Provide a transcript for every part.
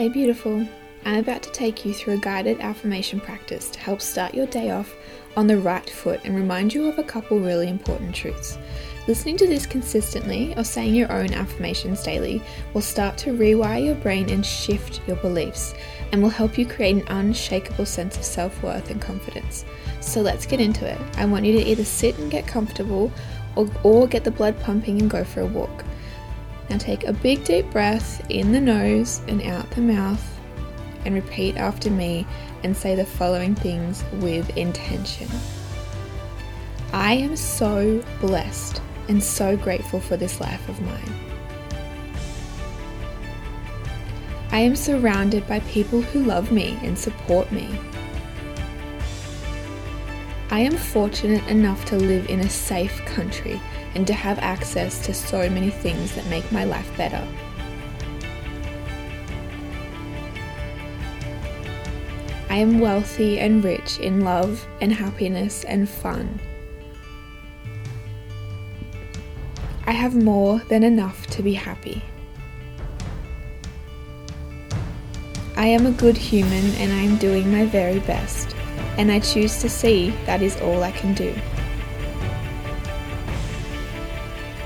Hey, beautiful. I'm about to take you through a guided affirmation practice to help start your day off on the right foot and remind you of a couple really important truths. Listening to this consistently or saying your own affirmations daily will start to rewire your brain and shift your beliefs and will help you create an unshakable sense of self worth and confidence. So let's get into it. I want you to either sit and get comfortable or, or get the blood pumping and go for a walk. Now take a big deep breath in the nose and out the mouth and repeat after me and say the following things with intention. I am so blessed and so grateful for this life of mine. I am surrounded by people who love me and support me. I am fortunate enough to live in a safe country and to have access to so many things that make my life better. I am wealthy and rich in love and happiness and fun. I have more than enough to be happy. I am a good human and I am doing my very best, and I choose to see that is all I can do.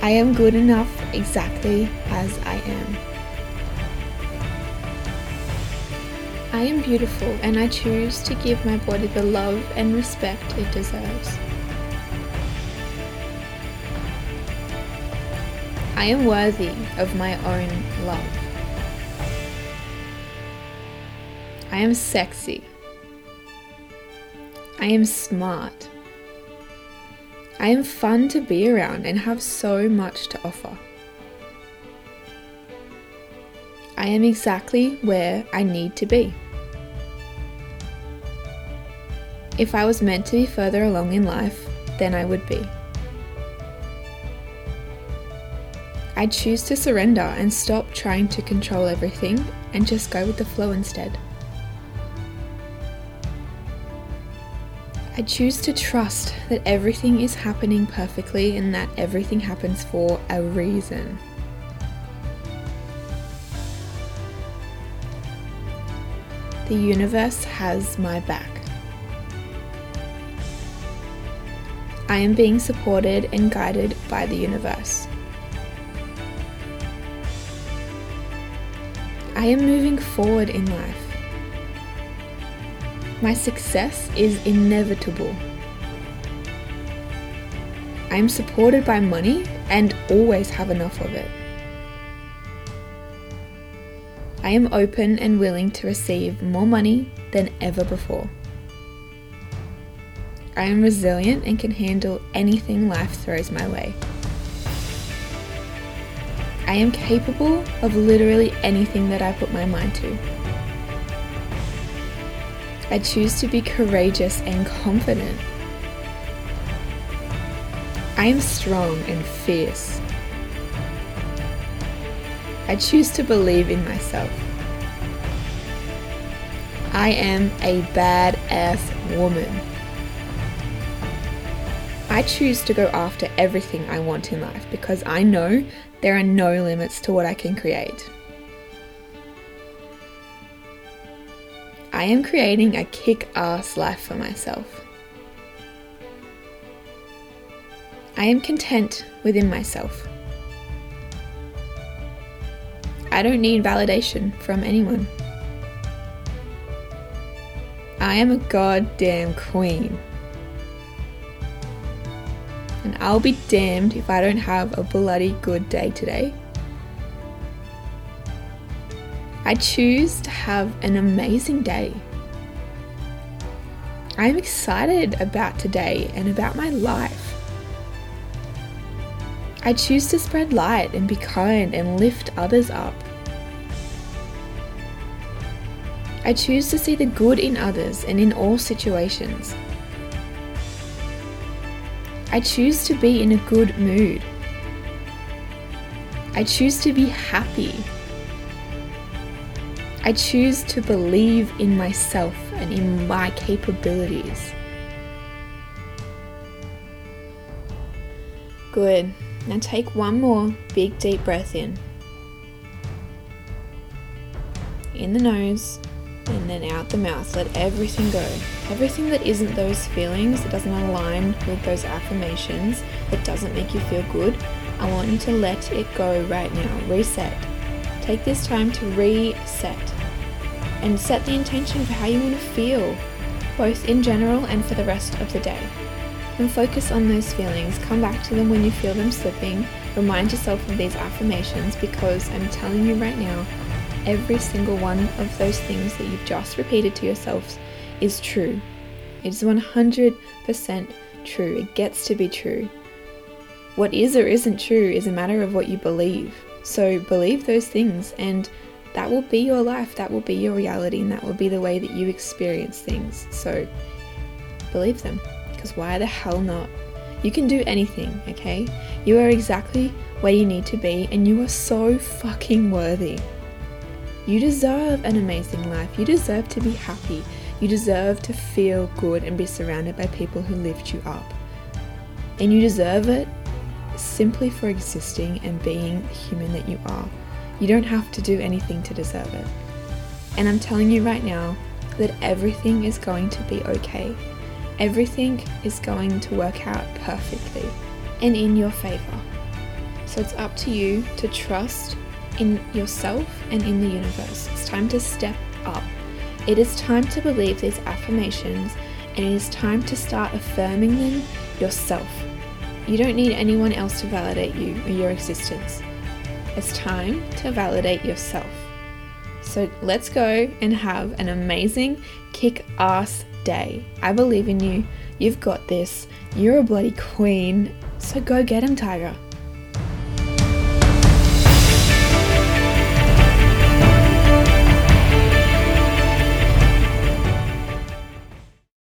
I am good enough exactly as I am. I am beautiful and I choose to give my body the love and respect it deserves. I am worthy of my own love. I am sexy. I am smart. I am fun to be around and have so much to offer. I am exactly where I need to be. If I was meant to be further along in life, then I would be. I choose to surrender and stop trying to control everything and just go with the flow instead. I choose to trust that everything is happening perfectly and that everything happens for a reason. The universe has my back. I am being supported and guided by the universe. I am moving forward in life. My success is inevitable. I am supported by money and always have enough of it. I am open and willing to receive more money than ever before. I am resilient and can handle anything life throws my way. I am capable of literally anything that I put my mind to. I choose to be courageous and confident. I am strong and fierce. I choose to believe in myself. I am a badass woman. I choose to go after everything I want in life because I know there are no limits to what I can create. I am creating a kick ass life for myself. I am content within myself. I don't need validation from anyone. I am a goddamn queen and I'll be damned if I don't have a bloody good day today. I choose to have an amazing day. I'm excited about today and about my life. I choose to spread light and be kind and lift others up. I choose to see the good in others and in all situations. I choose to be in a good mood. I choose to be happy. I choose to believe in myself and in my capabilities. Good. Now take one more big deep breath in. in the nose and then out the mouth. Let everything go. Everything that isn't those feelings, that doesn't align with those affirmations, that doesn't make you feel good, I want you to let it go right now. Reset. Take this time to reset and set the intention for how you want to feel, both in general and for the rest of the day. And focus on those feelings. Come back to them when you feel them slipping. Remind yourself of these affirmations because I'm telling you right now, every single one of those things that you've just repeated to yourselves is true. It is 100% true. It gets to be true. What is or isn't true is a matter of what you believe. So believe those things, and that will be your life, that will be your reality, and that will be the way that you experience things. So believe them, because why the hell not? You can do anything, okay? You are exactly where you need to be, and you are so fucking worthy. You deserve an amazing life. You deserve to be happy. You deserve to feel good and be surrounded by people who lift you up. And you deserve it simply for existing and being the human that you are. You don't have to do anything to deserve it. And I'm telling you right now that everything is going to be okay. Everything is going to work out perfectly and in your favor. So it's up to you to trust in yourself and in the universe. It's time to step up. It is time to believe these affirmations and it is time to start affirming them yourself. You don't need anyone else to validate you or your existence. It's time to validate yourself. So let's go and have an amazing kick ass day. I believe in you. You've got this. You're a bloody queen. So go get him, Tiger.